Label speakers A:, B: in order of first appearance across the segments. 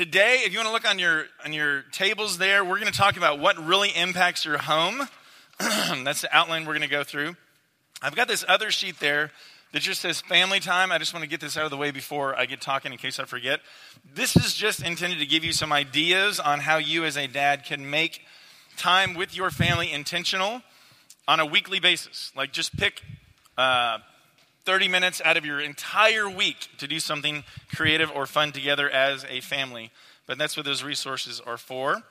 A: Today, if you want to look on your on your tables there, we're going to talk about what really impacts your home. That's the outline we're going to go through. I've got this other sheet there that just says family time. I just want to get this out of the way before I get talking in case I forget. This is just intended to give you some ideas on how you as a dad can make time with your family intentional on a weekly basis. Like just pick uh, 30 minutes out of your entire week to do something creative or fun together as a family. But that's what those resources are for.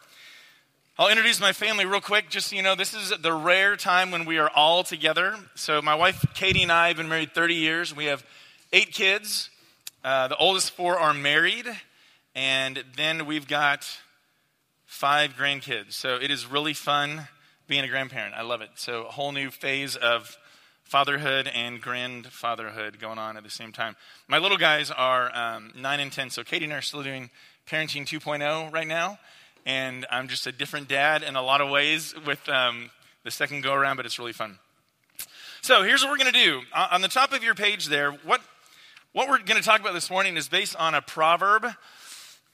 A: I'll introduce my family real quick, just so you know, this is the rare time when we are all together. So, my wife Katie and I have been married 30 years. We have eight kids. Uh, the oldest four are married, and then we've got five grandkids. So, it is really fun being a grandparent. I love it. So, a whole new phase of fatherhood and grandfatherhood going on at the same time. My little guys are um, 9 and 10, so Katie and I are still doing Parenting 2.0 right now and I'm just a different dad in a lot of ways with um, the second go around, but it's really fun. So here's what we're going to do. On the top of your page there, what, what we're going to talk about this morning is based on a proverb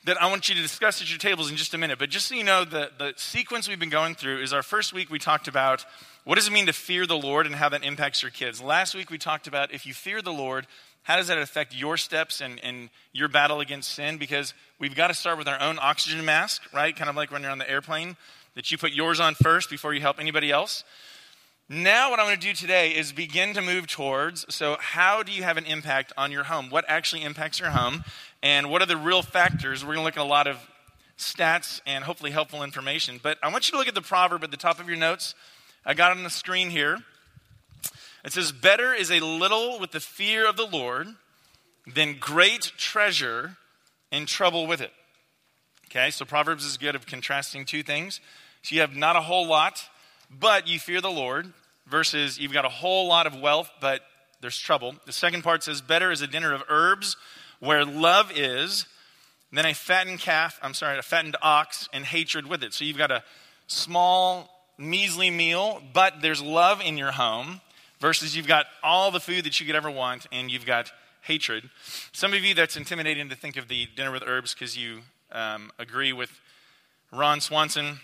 A: that I want you to discuss at your tables in just a minute. But just so you know, the, the sequence we've been going through is our first week we talked about what does it mean to fear the Lord and how that impacts your kids. Last week we talked about if you fear the Lord, how does that affect your steps and, and your battle against sin? Because we've got to start with our own oxygen mask, right? Kind of like when you're on the airplane, that you put yours on first before you help anybody else. Now, what I'm going to do today is begin to move towards so, how do you have an impact on your home? What actually impacts your home? And what are the real factors? We're going to look at a lot of stats and hopefully helpful information. But I want you to look at the proverb at the top of your notes. I got it on the screen here. It says, Better is a little with the fear of the Lord than great treasure and trouble with it. Okay, so Proverbs is good of contrasting two things. So you have not a whole lot, but you fear the Lord, versus you've got a whole lot of wealth, but there's trouble. The second part says, Better is a dinner of herbs where love is than a fattened calf, I'm sorry, a fattened ox and hatred with it. So you've got a small, measly meal, but there's love in your home versus you've got all the food that you could ever want and you've got hatred. Some of you, that's intimidating to think of the dinner with herbs because you um, agree with Ron Swanson.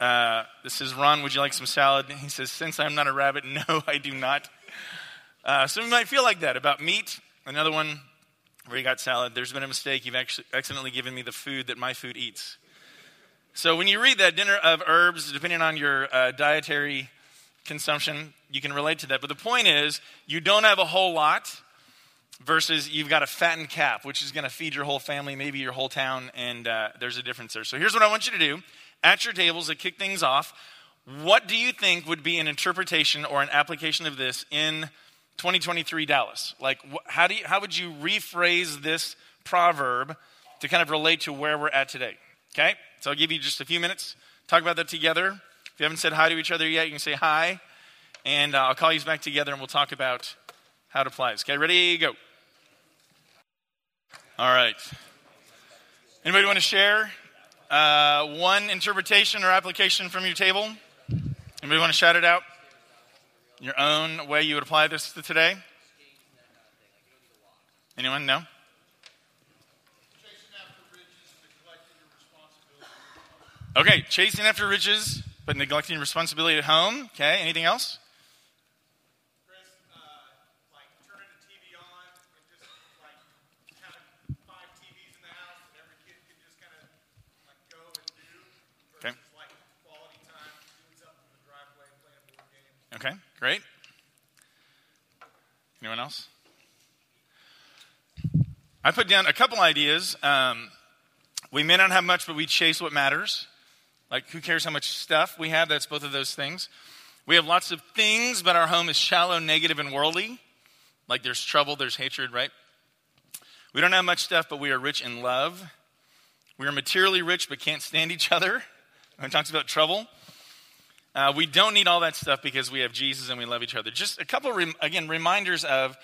A: Uh, this is Ron, would you like some salad? He says, Since I'm not a rabbit, no, I do not. Uh, some of you might feel like that about meat. Another one where you got salad. There's been a mistake. You've actually accidentally given me the food that my food eats. So when you read that dinner of herbs, depending on your uh, dietary consumption, you can relate to that. But the point is, you don't have a whole lot versus you've got a fattened calf, which is going to feed your whole family, maybe your whole town, and uh, there's a difference there. So here's what I want you to do at your tables to kick things off. What do you think would be an interpretation or an application of this in 2023 Dallas? Like, how, do you, how would you rephrase this proverb to kind of relate to where we're at today? Okay? So I'll give you just a few minutes. Talk about that together. If you haven't said hi to each other yet, you can say hi. And uh, I'll call you back together and we'll talk about how it applies. Okay, ready? Go. All right. Anybody want to share uh, one interpretation or application from your table? Anybody want to shout it out? Your own way you would apply this to today? Anyone? No? Okay, chasing after riches, but neglecting responsibility at home. Okay, anything else? Okay, great. Anyone else? I put down a couple ideas. Um, we may not have much, but we chase what matters. Like, who cares how much stuff we have? That's both of those things. We have lots of things, but our home is shallow, negative, and worldly. Like, there's trouble, there's hatred, right? We don't have much stuff, but we are rich in love. We are materially rich, but can't stand each other. It talks about trouble. Uh, we don't need all that stuff because we have Jesus and we love each other. Just a couple, rem- again, reminders of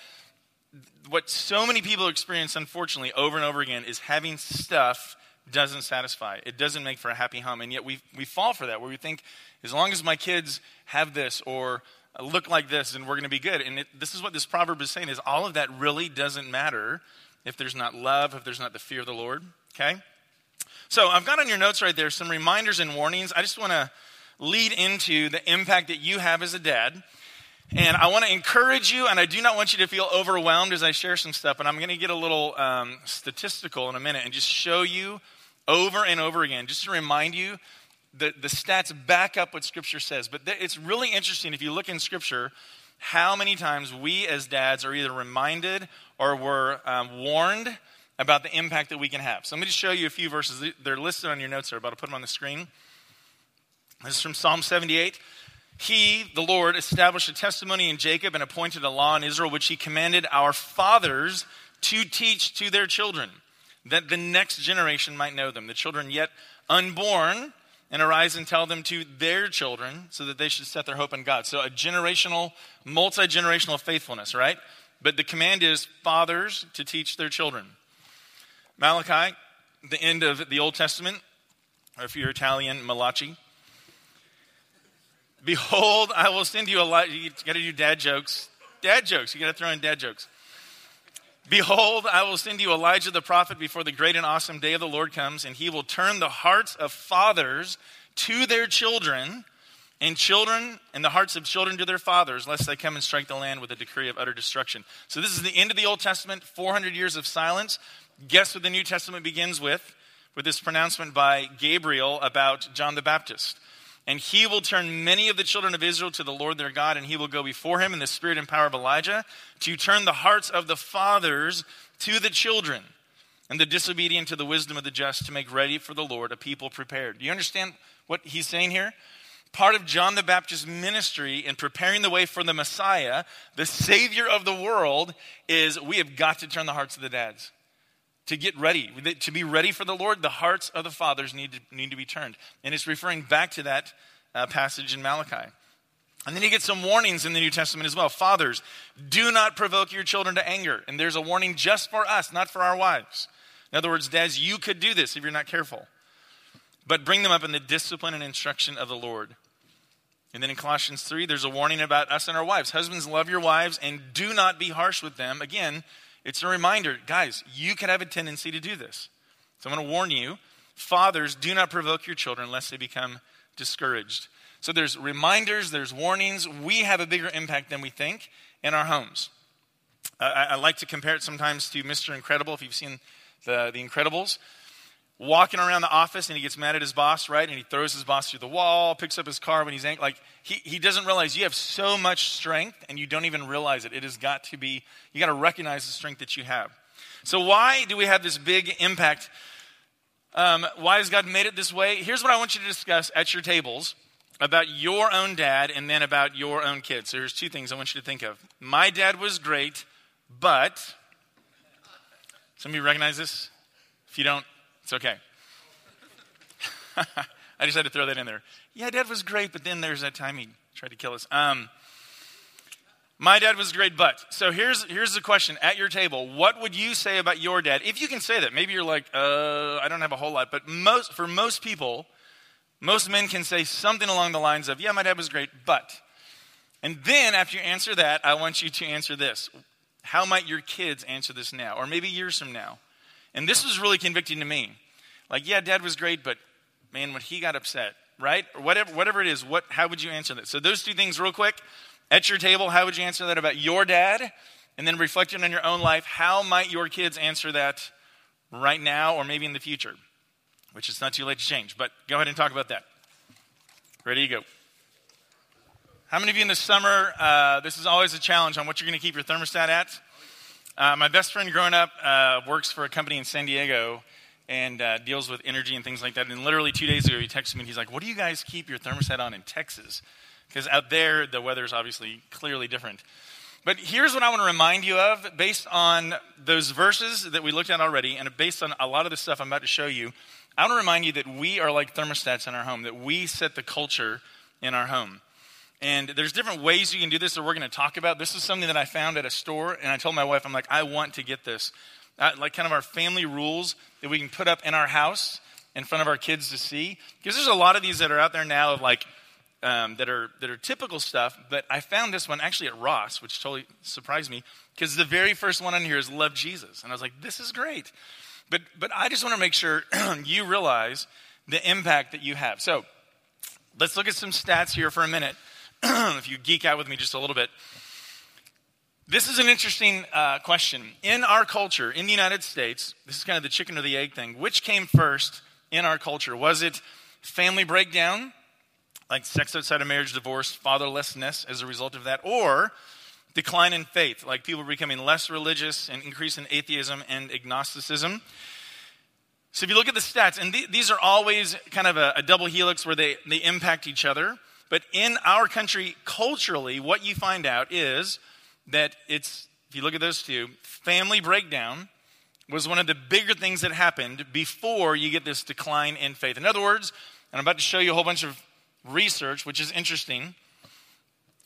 A: what so many people experience, unfortunately, over and over again is having stuff doesn't satisfy. It doesn't make for a happy home. And yet we, we fall for that, where we think, as long as my kids have this or look like this, then we're going to be good. And it, this is what this proverb is saying, is all of that really doesn't matter if there's not love, if there's not the fear of the Lord, okay? So I've got on your notes right there some reminders and warnings. I just want to lead into the impact that you have as a dad. And I want to encourage you, and I do not want you to feel overwhelmed as I share some stuff, but I'm going to get a little um, statistical in a minute and just show you over and over again, just to remind you that the stats back up what Scripture says. But th- it's really interesting if you look in Scripture how many times we as dads are either reminded or we're um, warned about the impact that we can have. So let me just show you a few verses. They're listed on your notes there, but I'll put them on the screen. This is from Psalm 78. He, the Lord, established a testimony in Jacob and appointed a law in Israel, which he commanded our fathers to teach to their children, that the next generation might know them. The children yet unborn, and arise and tell them to their children, so that they should set their hope in God. So a generational, multi generational faithfulness, right? But the command is fathers to teach their children. Malachi, the end of the Old Testament, or if you're Italian, Malachi. Behold, I will send you a. You got to do dad jokes. Dad jokes. You got to throw in dad jokes. Behold, I will send you Elijah the prophet before the great and awesome day of the Lord comes, and he will turn the hearts of fathers to their children, and children and the hearts of children to their fathers, lest they come and strike the land with a decree of utter destruction. So, this is the end of the Old Testament, 400 years of silence. Guess what the New Testament begins with? With this pronouncement by Gabriel about John the Baptist. And he will turn many of the children of Israel to the Lord their God, and he will go before him in the spirit and power of Elijah to turn the hearts of the fathers to the children, and the disobedient to the wisdom of the just, to make ready for the Lord a people prepared. Do you understand what he's saying here? Part of John the Baptist's ministry in preparing the way for the Messiah, the Savior of the world, is we have got to turn the hearts of the dads to get ready, to be ready for the Lord, the hearts of the fathers need to, need to be turned. And it's referring back to that uh, passage in Malachi. And then you get some warnings in the New Testament as well. Fathers, do not provoke your children to anger. And there's a warning just for us, not for our wives. In other words, dads, you could do this if you're not careful. But bring them up in the discipline and instruction of the Lord. And then in Colossians 3, there's a warning about us and our wives. Husbands, love your wives and do not be harsh with them. Again, it's a reminder, guys, you can have a tendency to do this. So I'm going to warn you fathers, do not provoke your children lest they become discouraged. So there's reminders, there's warnings. We have a bigger impact than we think in our homes. Uh, I, I, like to compare it sometimes to Mr. Incredible, if you've seen the, the Incredibles walking around the office and he gets mad at his boss, right? And he throws his boss through the wall, picks up his car when he's angry. Like, he, he doesn't realize you have so much strength and you don't even realize it. It has got to be, you got to recognize the strength that you have. So, why do we have this big impact? Um, why has God made it this way? Here's what I want you to discuss at your tables about your own dad and then about your own kids. So, here's two things I want you to think of. My dad was great, but. Some of you recognize this? If you don't, it's okay. I just had to throw that in there. Yeah, dad was great, but then there's that time he tried to kill us. Um, my dad was great, but. So here's, here's the question at your table. What would you say about your dad? If you can say that. Maybe you're like, uh, I don't have a whole lot. But most, for most people, most men can say something along the lines of, yeah, my dad was great, but. And then after you answer that, I want you to answer this. How might your kids answer this now? Or maybe years from now? And this was really convicting to me. Like, yeah, dad was great, but man, when he got upset, right? Or whatever, whatever it is, what, how would you answer that? So, those two things, real quick. At your table, how would you answer that about your dad? And then reflecting on your own life, how might your kids answer that right now or maybe in the future? Which it's not too late to change, but go ahead and talk about that. Ready to go. How many of you in the summer, uh, this is always a challenge on what you're going to keep your thermostat at? Uh, my best friend growing up uh, works for a company in San Diego and uh, deals with energy and things like that. And literally two days ago, he texted me and he's like, What do you guys keep your thermostat on in Texas? Because out there, the weather is obviously clearly different. But here's what I want to remind you of based on those verses that we looked at already, and based on a lot of the stuff I'm about to show you. I want to remind you that we are like thermostats in our home, that we set the culture in our home. And there's different ways you can do this that we're going to talk about. This is something that I found at a store, and I told my wife, I'm like, I want to get this. Uh, like kind of our family rules that we can put up in our house in front of our kids to see. Because there's a lot of these that are out there now of like, um, that are that are typical stuff. But I found this one actually at Ross, which totally surprised me because the very first one on here is love Jesus, and I was like, this is great. But, but I just want to make sure you realize the impact that you have. So let's look at some stats here for a minute. if you geek out with me just a little bit. This is an interesting uh, question. In our culture, in the United States, this is kind of the chicken or the egg thing. Which came first in our culture? Was it family breakdown, like sex outside of marriage, divorce, fatherlessness as a result of that, or decline in faith, like people becoming less religious and increase in atheism and agnosticism? So if you look at the stats, and th- these are always kind of a, a double helix where they, they impact each other. But in our country, culturally, what you find out is that it's, if you look at those two, family breakdown was one of the bigger things that happened before you get this decline in faith. In other words, and I'm about to show you a whole bunch of research, which is interesting.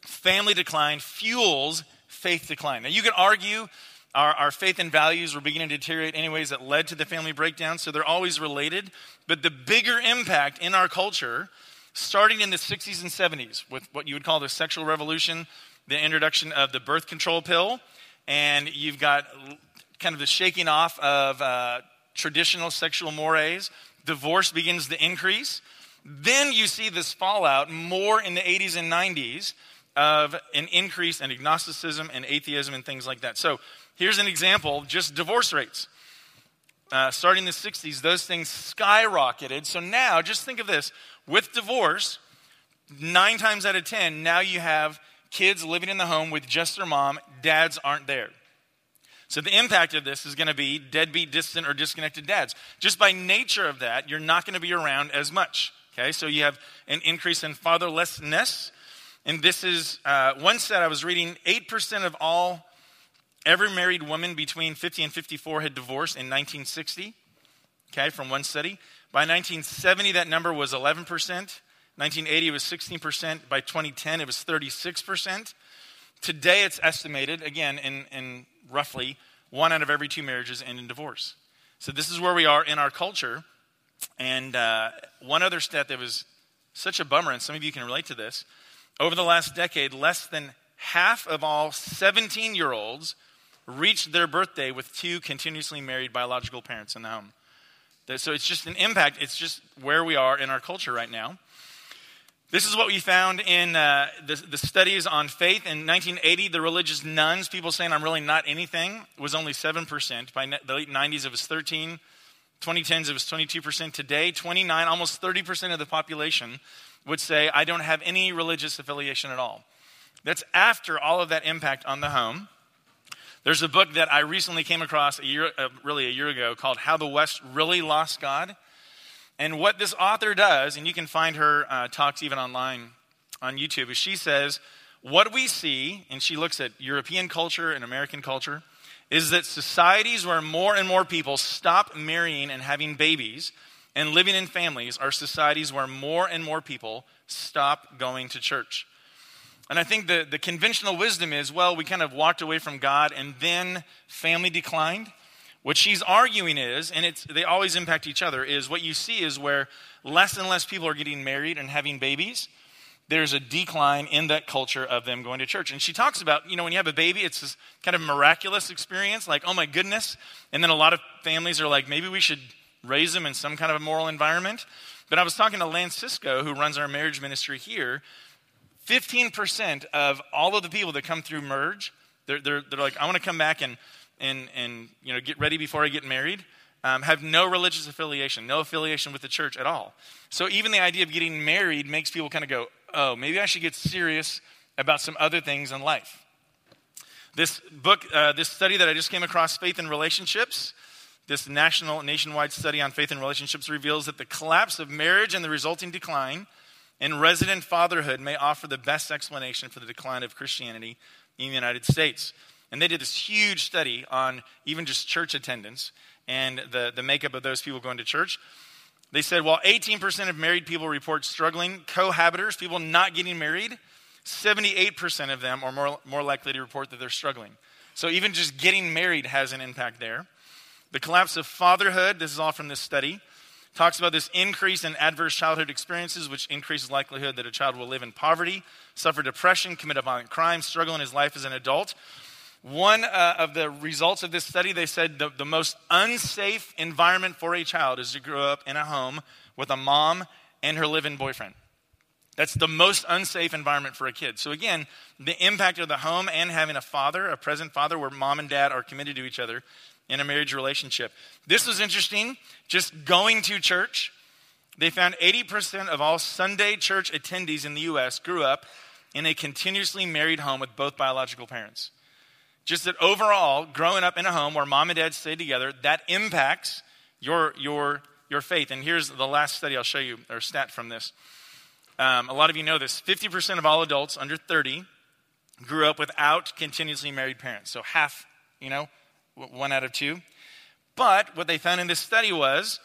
A: Family decline fuels faith decline. Now, you could argue our, our faith and values were beginning to deteriorate in ways that led to the family breakdown, so they're always related. But the bigger impact in our culture, starting in the 60s and 70s, with what you would call the sexual revolution, the introduction of the birth control pill, and you've got kind of the shaking off of uh, traditional sexual mores. Divorce begins to increase. Then you see this fallout more in the 80s and 90s of an increase in agnosticism and atheism and things like that. So here's an example just divorce rates. Uh, starting in the 60s, those things skyrocketed. So now, just think of this with divorce, nine times out of 10, now you have kids living in the home with just their mom, dads aren't there. So the impact of this is going to be deadbeat, distant, or disconnected dads. Just by nature of that, you're not going to be around as much. Okay, so you have an increase in fatherlessness. And this is uh, one stat I was reading 8% of all, every married woman between 50 and 54 had divorced in 1960. Okay, from one study. By 1970, that number was 11%. 1980 it was 16%. By 2010 it was 36%. Today it's estimated, again, in, in roughly one out of every two marriages end in divorce. So this is where we are in our culture. And uh, one other stat that was such a bummer, and some of you can relate to this over the last decade, less than half of all 17 year olds reached their birthday with two continuously married biological parents in the home. So it's just an impact, it's just where we are in our culture right now. This is what we found in uh, the, the, studies on faith. In 1980, the religious nones, people saying I'm really not anything, was only 7%. By the late 90s, it was 13. 2010s, it was 22%. Today, 29, almost 30% of the population would say, I don't have any religious affiliation at all. That's after all of that impact on the home. There's a book that I recently came across a year, uh, really a year ago called How the West Really Lost God. And what this author does, and you can find her uh, talks even online on YouTube, is she says, What we see, and she looks at European culture and American culture, is that societies where more and more people stop marrying and having babies and living in families are societies where more and more people stop going to church. And I think the, the conventional wisdom is well, we kind of walked away from God and then family declined. What she's arguing is, and it's, they always impact each other, is what you see is where less and less people are getting married and having babies. There's a decline in that culture of them going to church. And she talks about, you know, when you have a baby, it's this kind of miraculous experience, like, oh my goodness. And then a lot of families are like, maybe we should raise them in some kind of a moral environment. But I was talking to Lance Cisco, who runs our marriage ministry here. 15% of all of the people that come through Merge, they're, they're, they're like, I want to come back and and, and you know, get ready before I get married um, have no religious affiliation, no affiliation with the church at all. So even the idea of getting married makes people kind of go, oh, maybe I should get serious about some other things in life. This book, uh, this study that I just came across, Faith and Relationships, this national, nationwide study on faith and relationships reveals that the collapse of marriage and the resulting decline in resident fatherhood may offer the best explanation for the decline of Christianity in the United States. And they did this huge study on even just church attendance and the, the makeup of those people going to church. They said while 18% of married people report struggling, cohabitors, people not getting married, 78% of them are more, more likely to report that they're struggling. So even just getting married has an impact there. The collapse of fatherhood, this is all from this study, talks about this increase in adverse childhood experiences, which increases likelihood that a child will live in poverty, suffer depression, commit a violent crime, struggle in his life as an adult. One uh, of the results of this study, they said the, the most unsafe environment for a child is to grow up in a home with a mom and her live in boyfriend. That's the most unsafe environment for a kid. So, again, the impact of the home and having a father, a present father, where mom and dad are committed to each other in a marriage relationship. This was interesting. Just going to church, they found 80% of all Sunday church attendees in the U.S. grew up in a continuously married home with both biological parents. Just that overall, growing up in a home where mom and dad stay together, that impacts your, your, your faith. And here's the last study I'll show you, or stat from this. Um, a lot of you know this 50% of all adults under 30 grew up without continuously married parents. So half, you know, one out of two. But what they found in this study was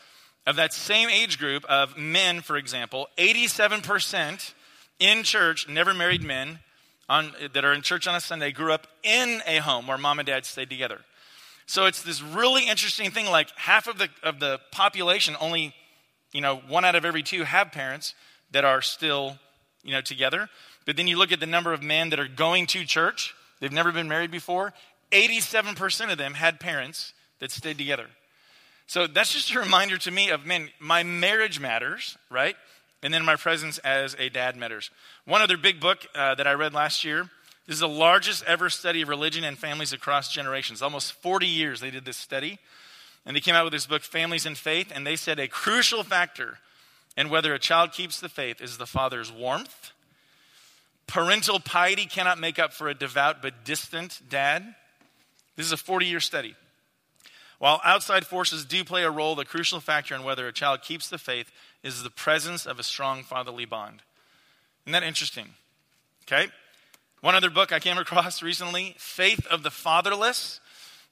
A: of that same age group of men, for example, 87% in church, never married men on, that are in church on a Sunday, grew up in a home where mom and dad stayed together. So it's this really interesting thing like half of the, of the population, only you know, one out of every two have parents that are still, you know, together. But then you look at the number of men that are going to church, they've never been married before. 87% of them had parents that stayed together. So that's just a reminder to me of, man, my marriage matters, right? And then my presence as a dad matters. One other big book uh, that I read last year. This is the largest ever study of religion and families across generations. Almost 40 years they did this study. And they came out with this book, Families and Faith, and they said a crucial factor in whether a child keeps the faith is the father's warmth. Parental piety cannot make up for a devout but distant dad. This is a 40 year study. While outside forces do play a role, the crucial factor in whether a child keeps the faith is the presence of a strong fatherly bond. Isn't that interesting? Okay. One other book I came across recently Faith of the Fatherless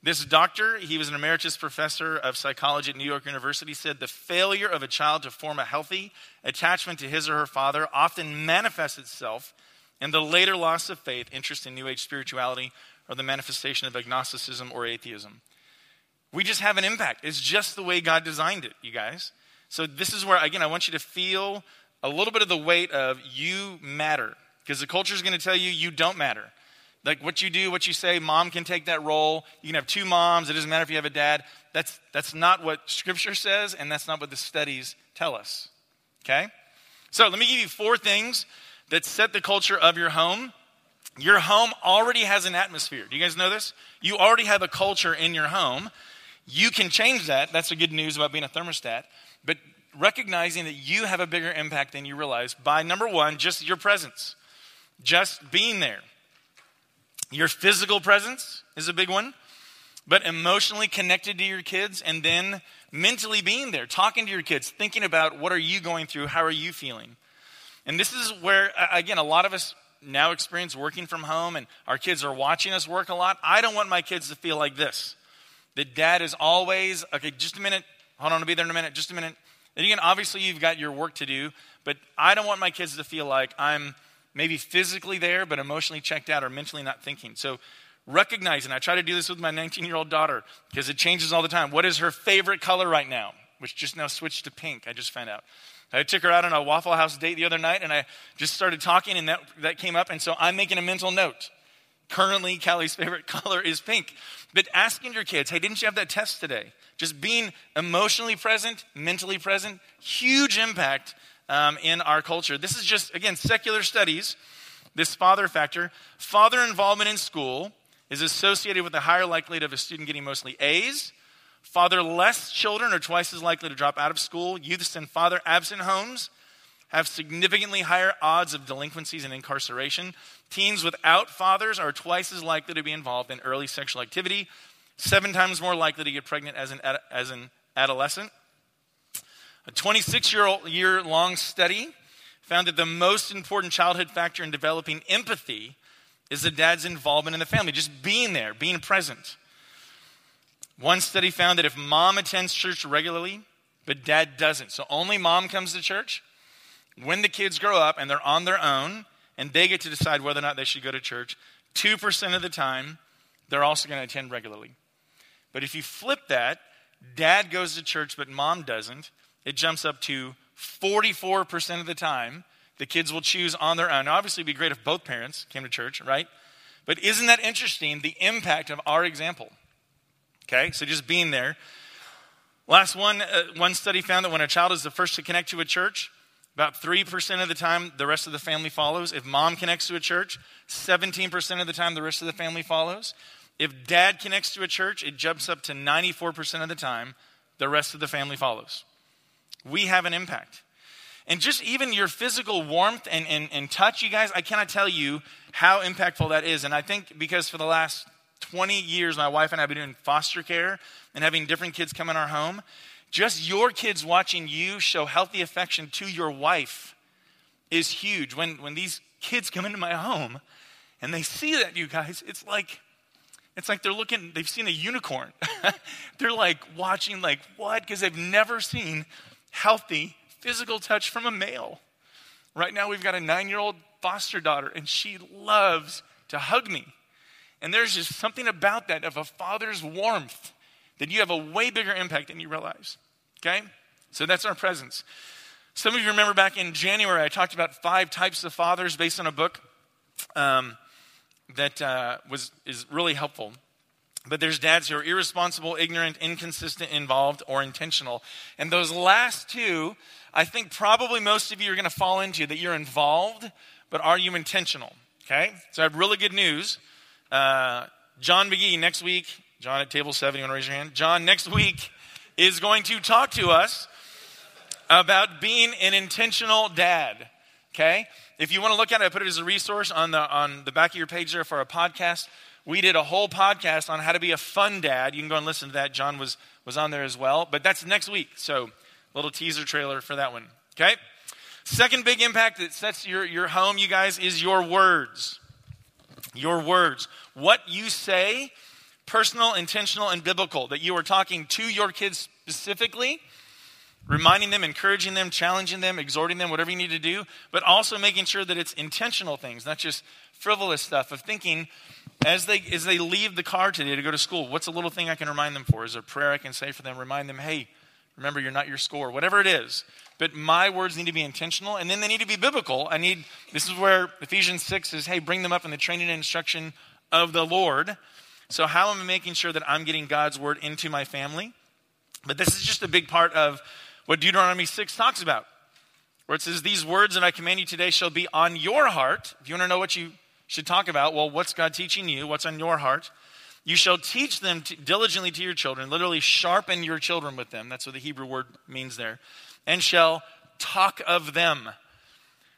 A: this doctor, he was an emeritus professor of psychology at New York University, said the failure of a child to form a healthy attachment to his or her father often manifests itself in the later loss of faith, interest in New Age spirituality, or the manifestation of agnosticism or atheism. We just have an impact. It's just the way God designed it, you guys. So, this is where, again, I want you to feel a little bit of the weight of you matter. Because the culture is going to tell you you don't matter. Like what you do, what you say, mom can take that role. You can have two moms. It doesn't matter if you have a dad. That's, that's not what Scripture says, and that's not what the studies tell us. Okay? So let me give you four things that set the culture of your home. Your home already has an atmosphere. Do you guys know this? You already have a culture in your home. You can change that. That's the good news about being a thermostat. But recognizing that you have a bigger impact than you realize by number one, just your presence, just being there. Your physical presence is a big one, but emotionally connected to your kids and then mentally being there, talking to your kids, thinking about what are you going through, how are you feeling. And this is where, again, a lot of us now experience working from home and our kids are watching us work a lot. I don't want my kids to feel like this that dad is always, okay, just a minute, hold on, I'll be there in a minute, just a minute. And again, obviously, you've got your work to do, but I don't want my kids to feel like I'm maybe physically there, but emotionally checked out or mentally not thinking. So recognize, and I try to do this with my 19 year old daughter because it changes all the time. What is her favorite color right now? Which just now switched to pink, I just found out. I took her out on a Waffle House date the other night and I just started talking and that, that came up. And so I'm making a mental note. Currently, Callie's favorite color is pink. But asking your kids, hey, didn't you have that test today? Just being emotionally present, mentally present, huge impact um, in our culture. This is just, again, secular studies, this father factor. Father involvement in school is associated with a higher likelihood of a student getting mostly A's. Fatherless children are twice as likely to drop out of school. Youths in father absent homes have significantly higher odds of delinquencies and incarceration. Teens without fathers are twice as likely to be involved in early sexual activity, seven times more likely to get pregnant as an, as an adolescent. A 26 year long study found that the most important childhood factor in developing empathy is the dad's involvement in the family, just being there, being present. One study found that if mom attends church regularly, but dad doesn't, so only mom comes to church, when the kids grow up and they're on their own and they get to decide whether or not they should go to church, 2% of the time, they're also going to attend regularly. But if you flip that, dad goes to church but mom doesn't, it jumps up to 44% of the time the kids will choose on their own. Now, obviously, it'd be great if both parents came to church, right? But isn't that interesting, the impact of our example? Okay, so just being there. Last one, uh, one study found that when a child is the first to connect to a church, about 3% of the time, the rest of the family follows. If mom connects to a church, 17% of the time, the rest of the family follows. If dad connects to a church, it jumps up to 94% of the time, the rest of the family follows. We have an impact. And just even your physical warmth and, and, and touch, you guys, I cannot tell you how impactful that is. And I think because for the last 20 years, my wife and I have been doing foster care and having different kids come in our home. Just your kids watching you show healthy affection to your wife is huge. When, when these kids come into my home and they see that, you guys, it's like, it's like they're looking, they've seen a unicorn. they're like watching, like, what? Because they've never seen healthy physical touch from a male. Right now, we've got a nine year old foster daughter, and she loves to hug me. And there's just something about that of a father's warmth that you have a way bigger impact than you realize. Okay? So that's our presence. Some of you remember back in January, I talked about five types of fathers based on a book um, that uh, was, is really helpful. But there's dads who are irresponsible, ignorant, inconsistent, involved, or intentional. And those last two, I think probably most of you are going to fall into that you're involved, but are you intentional? Okay? So I have really good news. Uh, John McGee next week, John at table seven, you want to raise your hand? John next week is going to talk to us about being an intentional dad. Okay? If you want to look at it, I put it as a resource on the, on the back of your page there for a podcast. We did a whole podcast on how to be a fun dad. You can go and listen to that. John was, was on there as well. But that's next week. So, little teaser trailer for that one. Okay? Second big impact that sets your, your home, you guys, is your words. Your words. What you say, personal, intentional, and biblical, that you are talking to your kids specifically, reminding them, encouraging them, challenging them, exhorting them, whatever you need to do, but also making sure that it's intentional things, not just frivolous stuff of thinking as they as they leave the car today to go to school, what's a little thing I can remind them for? Is there a prayer I can say for them? Remind them, hey, remember you're not your score, whatever it is. But my words need to be intentional and then they need to be biblical. I need this is where Ephesians 6 is, hey, bring them up in the training and instruction of the Lord. So how am I making sure that I'm getting God's word into my family? But this is just a big part of what Deuteronomy 6 talks about. Where it says, These words that I command you today shall be on your heart. If you want to know what you should talk about, well, what's God teaching you? What's on your heart? You shall teach them diligently to your children, literally sharpen your children with them. That's what the Hebrew word means there. And shall talk of them.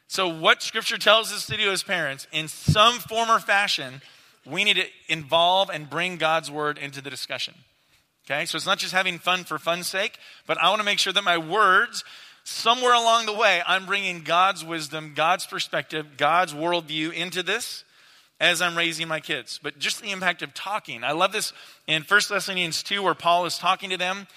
A: So, what Scripture tells us to do as parents, in some form or fashion, we need to involve and bring God's word into the discussion. Okay? So, it's not just having fun for fun's sake, but I want to make sure that my words, somewhere along the way, I'm bringing God's wisdom, God's perspective, God's worldview into this as I'm raising my kids. But just the impact of talking. I love this in 1 Thessalonians 2, where Paul is talking to them,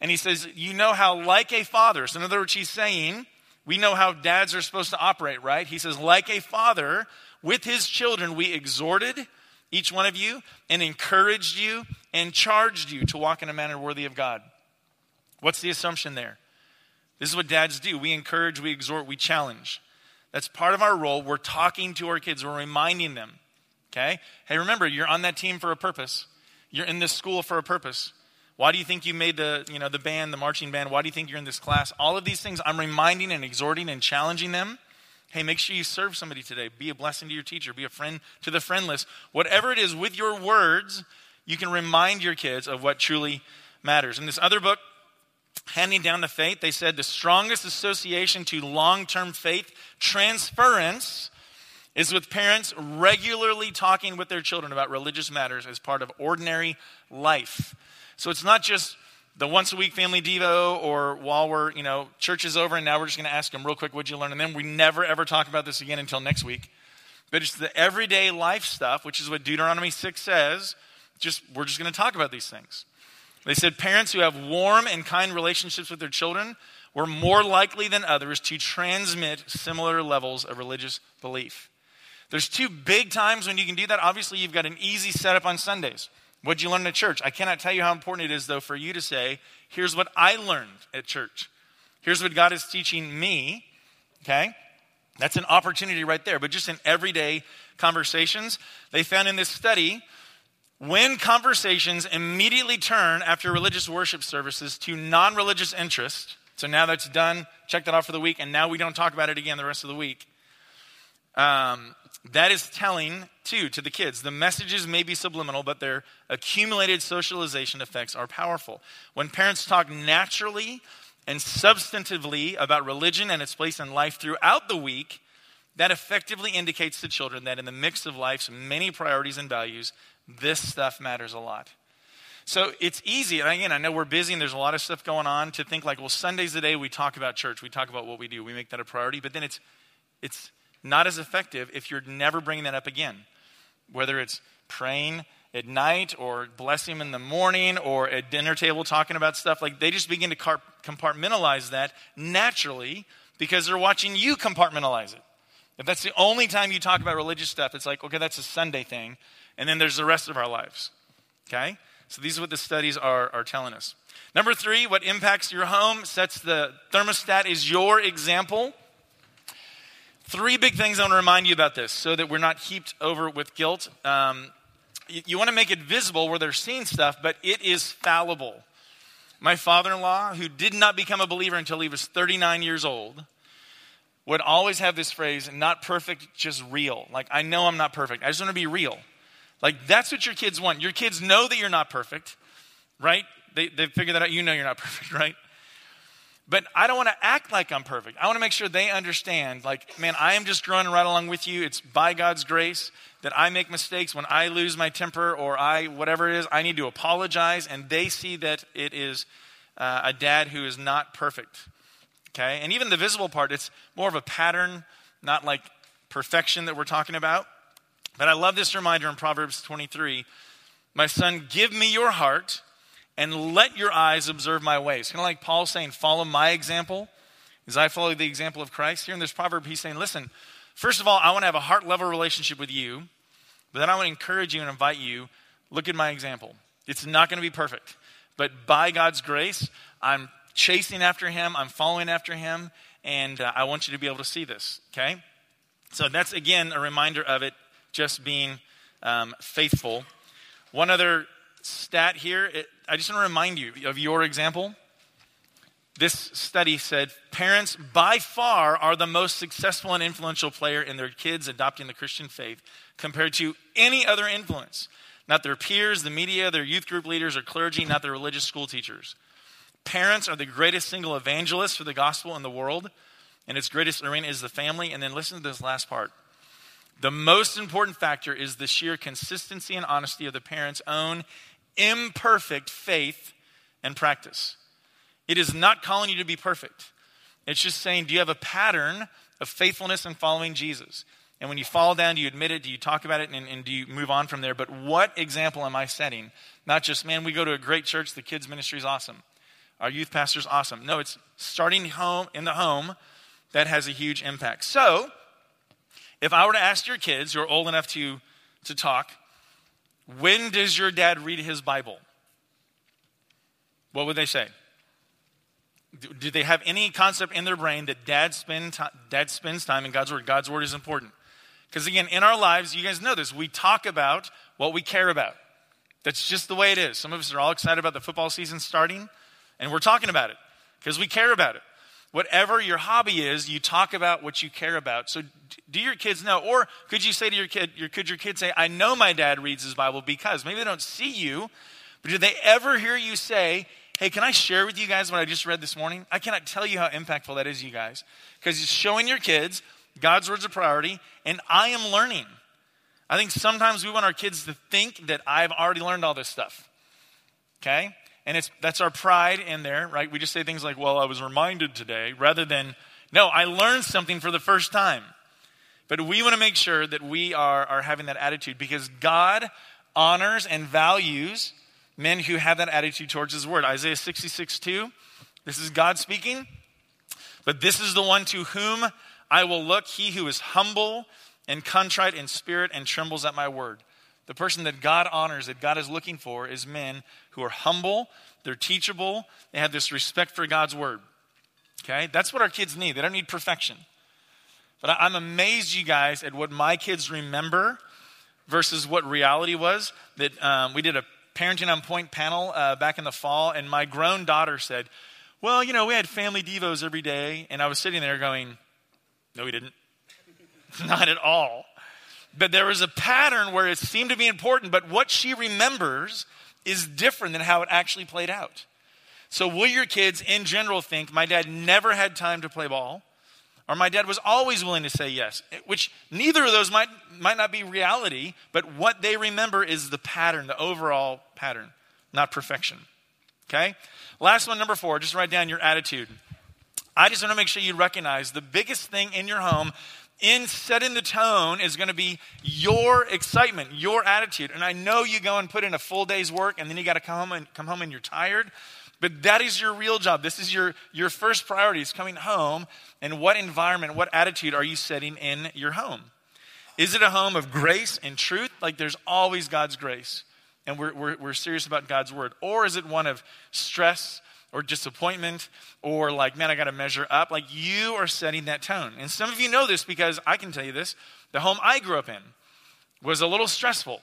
A: and he says, You know how, like a father, so in other words, he's saying, we know how dads are supposed to operate, right? He says, like a father, with his children, we exhorted each one of you and encouraged you and charged you to walk in a manner worthy of God. What's the assumption there? This is what dads do. We encourage, we exhort, we challenge. That's part of our role. We're talking to our kids, we're reminding them. Okay? Hey, remember, you're on that team for a purpose. You're in this school for a purpose. Why do you think you made the, you know, the band, the marching band? Why do you think you're in this class? All of these things I'm reminding and exhorting and challenging them. Hey, make sure you serve somebody today. Be a blessing to your teacher. Be a friend to the friendless. Whatever it is, with your words, you can remind your kids of what truly matters. In this other book, Handing Down the Faith, they said the strongest association to long term faith transference is with parents regularly talking with their children about religious matters as part of ordinary life. So it's not just the once a week family devo or while we're, you know, church is over and now we're just going to ask them real quick, what'd you learn? And then we never ever talk about this again until next week. But it's the everyday life stuff, which is what Deuteronomy 6 says. Just we're just going to talk about these things. They said parents who have warm and kind relationships with their children were more likely than others to transmit similar levels of religious belief. There's two big times when you can do that. Obviously, you've got an easy setup on Sundays. What'd you learn at church? I cannot tell you how important it is, though, for you to say, here's what I learned at church. Here's what God is teaching me, okay? That's an opportunity right there. But just in everyday conversations, they found in this study when conversations immediately turn after religious worship services to non religious interest, so now that's done, check that off for the week, and now we don't talk about it again the rest of the week. Um, that is telling, too, to the kids. The messages may be subliminal, but their accumulated socialization effects are powerful. When parents talk naturally and substantively about religion and its place in life throughout the week, that effectively indicates to children that in the mix of life's many priorities and values, this stuff matters a lot. So it's easy, and again, I know we're busy and there's a lot of stuff going on to think like, well, Sunday's the day we talk about church, we talk about what we do, we make that a priority, but then it's, it's not as effective if you're never bringing that up again. Whether it's praying at night or blessing in the morning or at dinner table talking about stuff, like they just begin to compartmentalize that naturally because they're watching you compartmentalize it. If that's the only time you talk about religious stuff, it's like, okay, that's a Sunday thing and then there's the rest of our lives. Okay? So these are what the studies are, are telling us. Number three, what impacts your home, sets the thermostat, is your example. Three big things I want to remind you about this so that we're not heaped over with guilt. Um, you, you want to make it visible where they're seeing stuff, but it is fallible. My father in law, who did not become a believer until he was 39 years old, would always have this phrase, not perfect, just real. Like, I know I'm not perfect. I just want to be real. Like, that's what your kids want. Your kids know that you're not perfect, right? They, they figure that out. You know you're not perfect, right? But I don't want to act like I'm perfect. I want to make sure they understand, like, man, I am just growing right along with you. It's by God's grace that I make mistakes. When I lose my temper or I, whatever it is, I need to apologize. And they see that it is uh, a dad who is not perfect. Okay? And even the visible part, it's more of a pattern, not like perfection that we're talking about. But I love this reminder in Proverbs 23 My son, give me your heart and let your eyes observe my ways. Kind of like Paul saying, Follow my example as I follow the example of Christ. Here in this proverb, he's saying, Listen, first of all, I want to have a heart level relationship with you, but then I want to encourage you and invite you look at my example. It's not going to be perfect, but by God's grace, I'm chasing after him, I'm following after him, and uh, I want you to be able to see this, okay? So that's again a reminder of it just being um, faithful. One other stat here, it, I just want to remind you of your example. This study said parents by far are the most successful and influential player in their kids adopting the Christian faith compared to any other influence. Not their peers, the media, their youth group leaders, or clergy, not their religious school teachers. Parents are the greatest single evangelists for the gospel in the world, and its greatest arena is the family. And then listen to this last part the most important factor is the sheer consistency and honesty of the parent's own imperfect faith and practice. It is not calling you to be perfect. It's just saying, do you have a pattern of faithfulness and following Jesus? And when you fall down, do you admit it? Do you talk about it? And, and, do you move on from there? But what example am I setting? Not just, man, we go to a great church, the kids' ministry is awesome. Our youth pastor's awesome. No, it's starting home in the home that has a huge impact. So, if I were to ask your kids who are old enough to, to talk, when does your dad read his Bible? What would they say? Do, they have any concept in their brain that dad, spend t- dad spends time in God's Word? God's Word is important. Because again, in our lives, you guys know this, we talk about what we care about. That's just the way it is. Some of us are all excited about the football season starting, and we're talking about it because we care about it whatever your hobby is, you talk about what you care about. So do your kids know? Or could you say to your kid, your, could your kid say, I know my dad reads his Bible because maybe they don't see you, but do they ever hear you say, Hey, can I share with you guys what I just read this morning? I cannot tell you how impactful that is, you guys. Because it's showing your kids God's word's a priority, and I am learning. I think sometimes we want our kids to think that I've already learned all this stuff. Okay? And it's, that's our pride in there, right? We just say things like, well, I was reminded today, rather than, no, I learned something for the first time. But we want to make sure that we are, are having that attitude because God honors and values men who have that attitude towards his word. Isaiah 66 2, this is God speaking. But this is the one to whom I will look, he who is humble and contrite in spirit and trembles at my word. The person that God honors, that God is looking for, is men who are humble, they're teachable, they have this respect for God's word. Okay? That's what our kids need. They don't need perfection. But I'm amazed, you guys, at what my kids remember versus what reality was. That um, we did a Parenting on Point panel uh, back in the fall, and my grown daughter said, Well, you know, we had family Devos every day. And I was sitting there going, No, we didn't. Not at all. But there was a pattern where it seemed to be important, but what she remembers is different than how it actually played out. So, will your kids in general think my dad never had time to play ball? Or my dad was always willing to say yes, which neither of those might, might not be reality, but what they remember is the pattern, the overall pattern, not perfection. Okay? Last one, number four, just write down your attitude. I just want to make sure you recognize the biggest thing in your home in setting the tone is going to be your excitement, your attitude. And I know you go and put in a full day's work and then you got to come home and come home and you're tired. But that is your real job. This is your, your first priority is coming home. And what environment, what attitude are you setting in your home? Is it a home of grace and truth? Like there's always God's grace. And we're, we're, we're serious about God's word. Or is it one of stress or disappointment or like, man, I got to measure up? Like you are setting that tone. And some of you know this because I can tell you this. The home I grew up in was a little stressful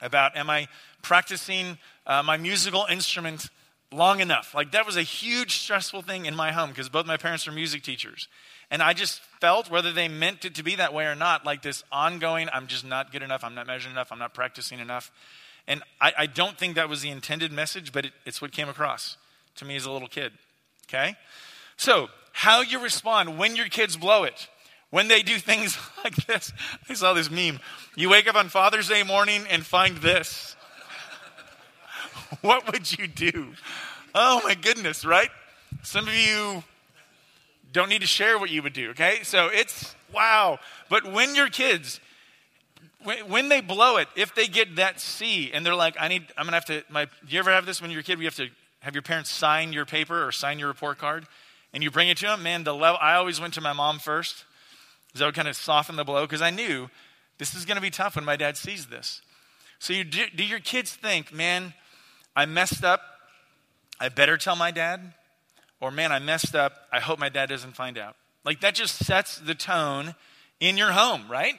A: about am I practicing uh, my musical instrument long enough. Like that was a huge stressful thing in my home because both my parents were music teachers. And I just felt, whether they meant it to be that way or not, like this ongoing, I'm just not good enough, I'm not measuring enough, I'm not practicing enough. And I, I don't think that was the intended message, but it, it's what came across to me as a little kid. Okay? So, how you respond when your kids blow it, when they do things like this. I saw this meme. You wake up on Father's Day morning and find this. what would you do? Oh my goodness, right? Some of you don't need to share what you would do, okay? So it's wow. But when your kids, when, they blow it, if they get that C and they're like, I need, I'm gonna have to, my, do you ever have this when you're a kid? We have to have your parents sign your paper or sign your report card and you bring it to them? Man, the level, I always went to my mom first because that would kind of soften the blow because I knew this is gonna be tough when my dad sees this. So you do, do your kids think, man, I messed up. I better tell my dad. Or, man, I messed up. I hope my dad doesn't find out. Like, that just sets the tone in your home, right?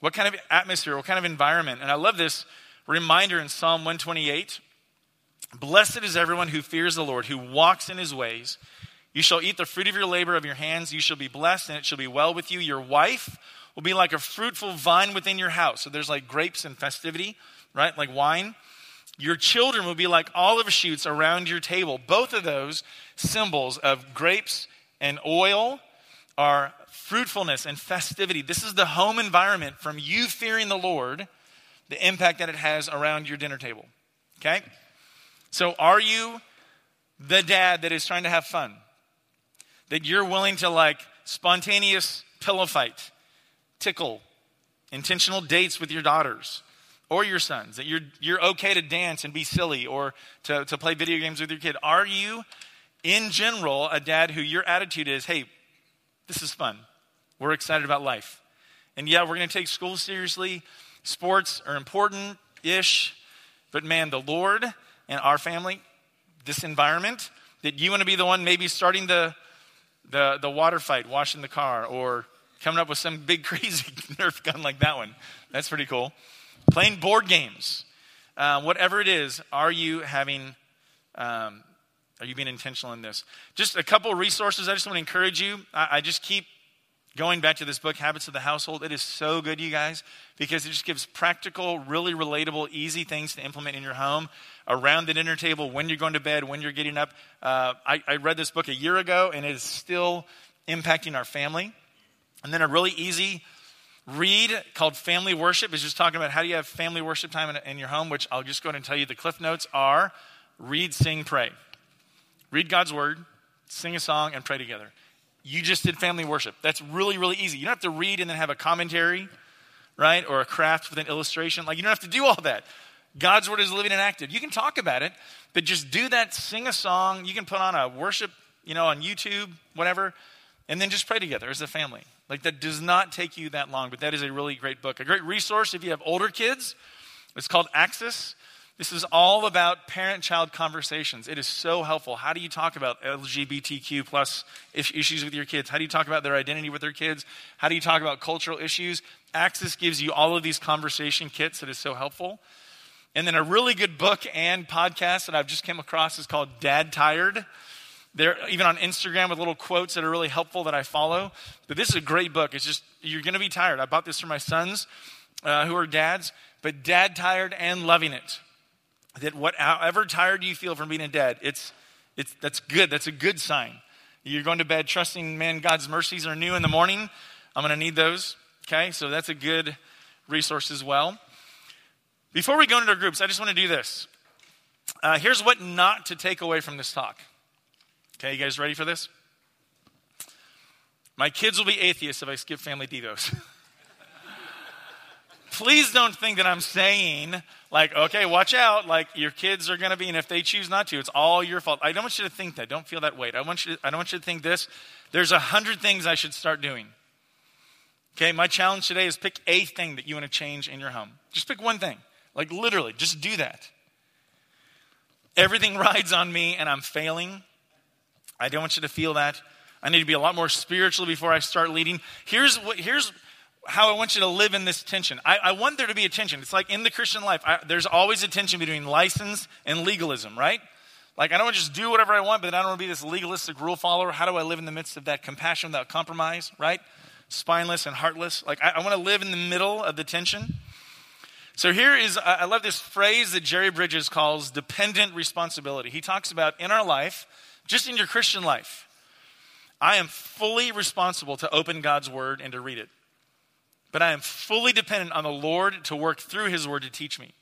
A: What kind of atmosphere, what kind of environment? And I love this reminder in Psalm 128 Blessed is everyone who fears the Lord, who walks in his ways. You shall eat the fruit of your labor of your hands. You shall be blessed, and it shall be well with you. Your wife will be like a fruitful vine within your house. So there's like grapes and festivity, right? Like wine. Your children will be like olive shoots around your table. Both of those symbols of grapes and oil are fruitfulness and festivity. This is the home environment from you fearing the Lord, the impact that it has around your dinner table. Okay? So, are you the dad that is trying to have fun? That you're willing to like spontaneous pillow fight, tickle, intentional dates with your daughters? or your sons, that you're, you're okay to dance and be silly or to, to play video games with your kid? Are you, in general, a dad who your attitude is, hey, this is fun. We're excited about life. And yeah, we're going to take school seriously. Sports are important ish. But man, the Lord and our family, this environment, that you want to be the one maybe starting the, the, the water fight, washing the car, or coming up with some big crazy Nerf gun like that one. That's pretty cool playing board games, uh, whatever it is, are you having, um, are you being intentional in this? Just a couple resources. I just want to encourage you. I, I just keep going back to this book, Habits of the Household. It is so good, you guys, because it just gives practical, really relatable, easy things to implement in your home around the dinner table, when you're going to bed, when you're getting up. Uh, I, I read this book a year ago, and it is still impacting our family. And then a really easy read called Family Worship is just talking about how do you have family worship time in, in, your home, which I'll just go ahead and tell you the cliff notes are read, sing, pray. Read God's word, sing a song, and pray together. You just did family worship. That's really, really easy. You don't have to read and then have a commentary, right? Or a craft with an illustration. Like, you don't have to do all that. God's word is living and active. You can talk about it, but just do that, sing a song. You can put on a worship, you know, on YouTube, whatever, and then just pray together as a family. Like that does not take you that long, but that is a really great book. A great resource if you have older kids. It's called Axis. This is all about parent-child conversations. It is so helpful. How do you talk about LGBTQ plus issues with your kids? How do you talk about their identity with their kids? How do you talk about cultural issues? Axis gives you all of these conversation kits that is so helpful. And then a really good book and podcast that I've just came across is called Dad Tired. They're even on Instagram with little quotes that are really helpful that I follow. But this is a great book. It's just, you're going to be tired. I bought this for my sons uh, who are dads, but dad tired and loving it that what, however tired you feel from being a dad, it's, it's, that's good. That's a good sign. You're going to bed trusting, man, God's mercies are new in the morning. I'm going to need those. Okay, so that's a good resource as well. Before we go into our groups, I just want to do this. Uh, here's what not to take away from this talk. Okay, you guys ready for this? My kids will be atheists if I skip family devos. Please don't think that I'm saying, like, okay, watch out, like your kids are going to be, and if they choose not to, it's all your fault. I don't want you to think that. Don't feel that weight. I, want you to, I don't want you to think this. There's a hundred things I should start doing. Okay, my challenge today is pick a thing that you want to change in your home. Just pick one thing. Like, literally, just do that. Everything rides on me and I'm failing. I don't want you to feel that. I need to be a lot more spiritual before I start leading. Here's what, here's how I want you to live in this tension. I, I want there to be a tension. It's like in the Christian life, I, there's always a tension between license and legalism, right? Like, I don't want to just do whatever I want, but I don't want to be this legalistic rule follower. How do I live in the midst of that compassion without compromise, right? Spineless and heartless. Like, I, I want to live in the middle of the tension. So, here is, I love this phrase that Jerry Bridges calls dependent responsibility. He talks about in our life, just in your Christian life, I am fully responsible to open God's word and to read it but I am fully dependent on the Lord to work through His Word to teach me.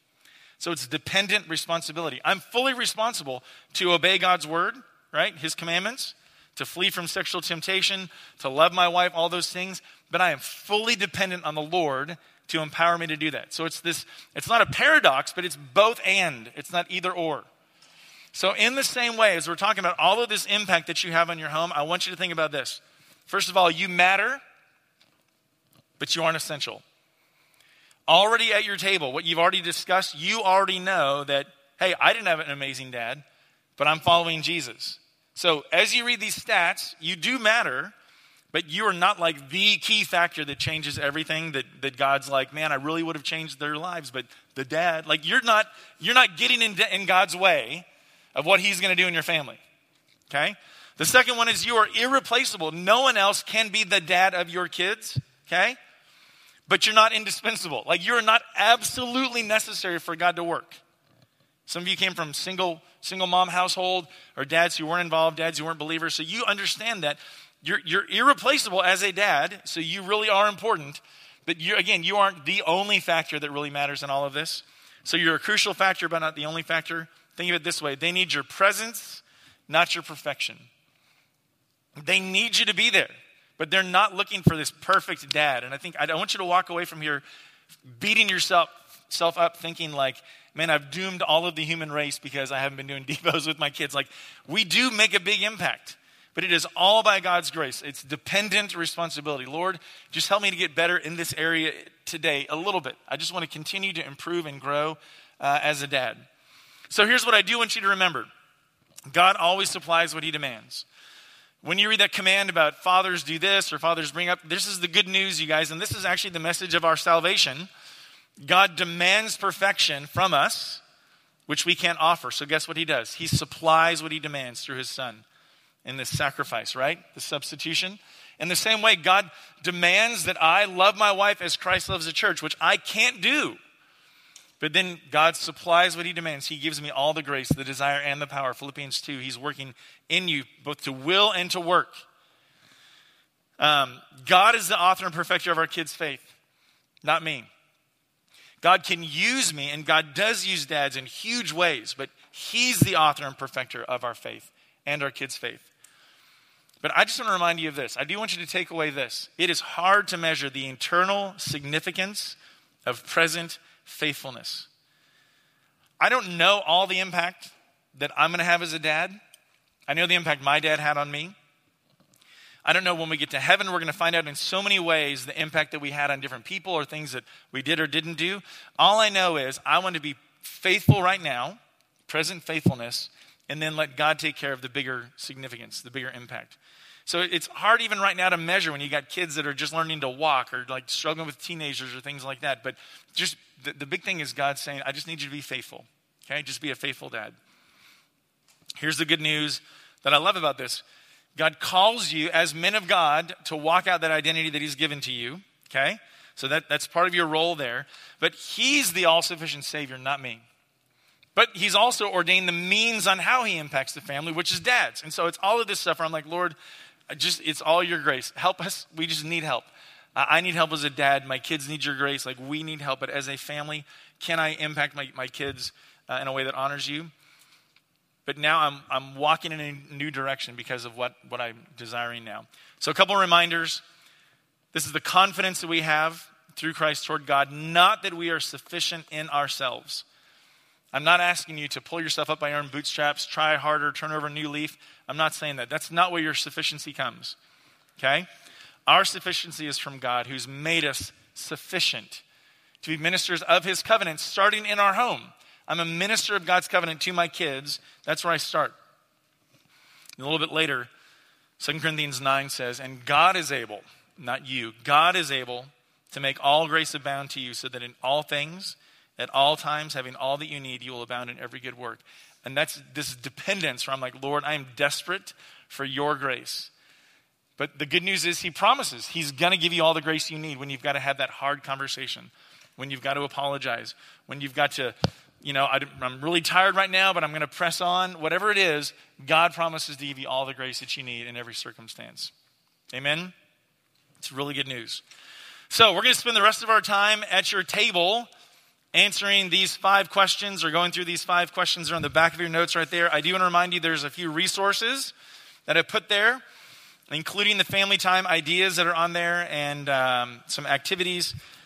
A: So it's dependent responsibility. I'm fully responsible to obey God's Word, right? His commandments, to flee from sexual temptation, to love my wife, all those things, but I am fully dependent on the Lord to empower me to do that. So it's this, it's not a paradox, but it's both and. It's not either or. So, in the same way, as we're talking about all of this impact that you have on your home, I want you to think about this. First of all, you matter but you aren't essential. Already at your table, what you've already discussed, you already know that, hey, I didn't have an amazing dad, but I'm following Jesus. So as you read these stats, you do matter, but you are not like the key factor that changes everything that, that God's like, man, I really would have changed their lives, but the dad, like you're not, you're not getting in, in God's way of what he's going to do in your family. Okay? The second one is you are irreplaceable. No one else can be the dad of your kids. Okay? But you're not indispensable. Like you're not absolutely necessary for God to work. Some of you came from single single mom household or dads who weren't involved, dads who weren't believers, so you understand that you're you're irreplaceable as a dad, so you really are important. But you again, you aren't the only factor that really matters in all of this. So you're a crucial factor, but not the only factor. Think of it this way: they need your presence, not your perfection. They need you to be there. But they're not looking for this perfect dad. And I think I want you to walk away from here beating yourself self up thinking like, man, I've doomed all of the human race because I haven't been doing devos with my kids. Like, we do make a big impact, but it is all by God's grace. It's dependent responsibility. Lord, just help me to get better in this area today a little bit. I just want to continue to improve and grow uh, as a dad. So here's what I do want you to remember God always supplies what he demands. When you read that command about fathers do this or fathers bring up, this is the good news, you guys, and this is actually the message of our salvation. God demands perfection from us, which we can't offer. So, guess what He does? He supplies what He demands through His Son in this sacrifice, right? The substitution. In the same way, God demands that I love my wife as Christ loves the church, which I can't do. But then God supplies what He demands. He gives me all the grace, the desire, and the power. Philippians 2, He's working in you both to will and to work. Um, God is the author and perfecter of our kids' faith, not me. God can use me, and God does use dads in huge ways, but He's the author and perfecter of our faith and our kids' faith. But I just want to remind you of this. I do want you to take away this. It is hard to measure the internal significance of present faithfulness. I don't know all the impact that I'm going to have as a dad. I know the impact my dad had on me. I don't know when we get to heaven, we're going to find out in so many ways the impact that we had on different people or things that we did or didn't do. All I know is I want to be faithful right now, present faithfulness, and then let God take care of the bigger significance, the bigger impact. So it's hard even right now to measure when you got kids that are just learning to walk or like struggling with teenagers or things like that. But just the, the big thing is God saying, I just need you to be faithful. Okay? Just be a faithful dad. Here's the good news that I love about this God calls you as men of God to walk out that identity that He's given to you. Okay? So that, that's part of your role there. But He's the all sufficient Savior, not me. But he's also ordained the means on how he impacts the family, which is dads. And so it's all of this stuff where I'm like, Lord, just it's all your grace. Help us. We just need help. I need help as a dad. My kids need your grace. Like we need help. But as a family, can I impact my, my kids uh, in a way that honors you? But now I'm, I'm walking in a new direction because of what, what I'm desiring now. So, a couple reminders. This is the confidence that we have through Christ toward God, not that we are sufficient in ourselves. I'm not asking you to pull yourself up by your own bootstraps, try harder, turn over a new leaf. I'm not saying that. That's not where your sufficiency comes. Okay? Our sufficiency is from God who's made us sufficient to be ministers of his covenant, starting in our home. I'm a minister of God's covenant to my kids. That's where I start. And a little bit later, 2 Corinthians 9 says, And God is able, not you, God is able to make all grace abound to you so that in all things, at all times, having all that you need, you will abound in every good work. And that's this dependence where I'm like, Lord, I am desperate for your grace. But the good news is, He promises He's going to give you all the grace you need when you've got to have that hard conversation, when you've got to apologize, when you've got to, you know, I'm really tired right now, but I'm going to press on. Whatever it is, God promises to give you all the grace that you need in every circumstance. Amen? It's really good news. So, we're going to spend the rest of our time at your table answering these five questions or going through these five questions are on the back of your notes right there. I do want to remind you there's a few resources that I put there, including the family time ideas that are on there and um, some activities.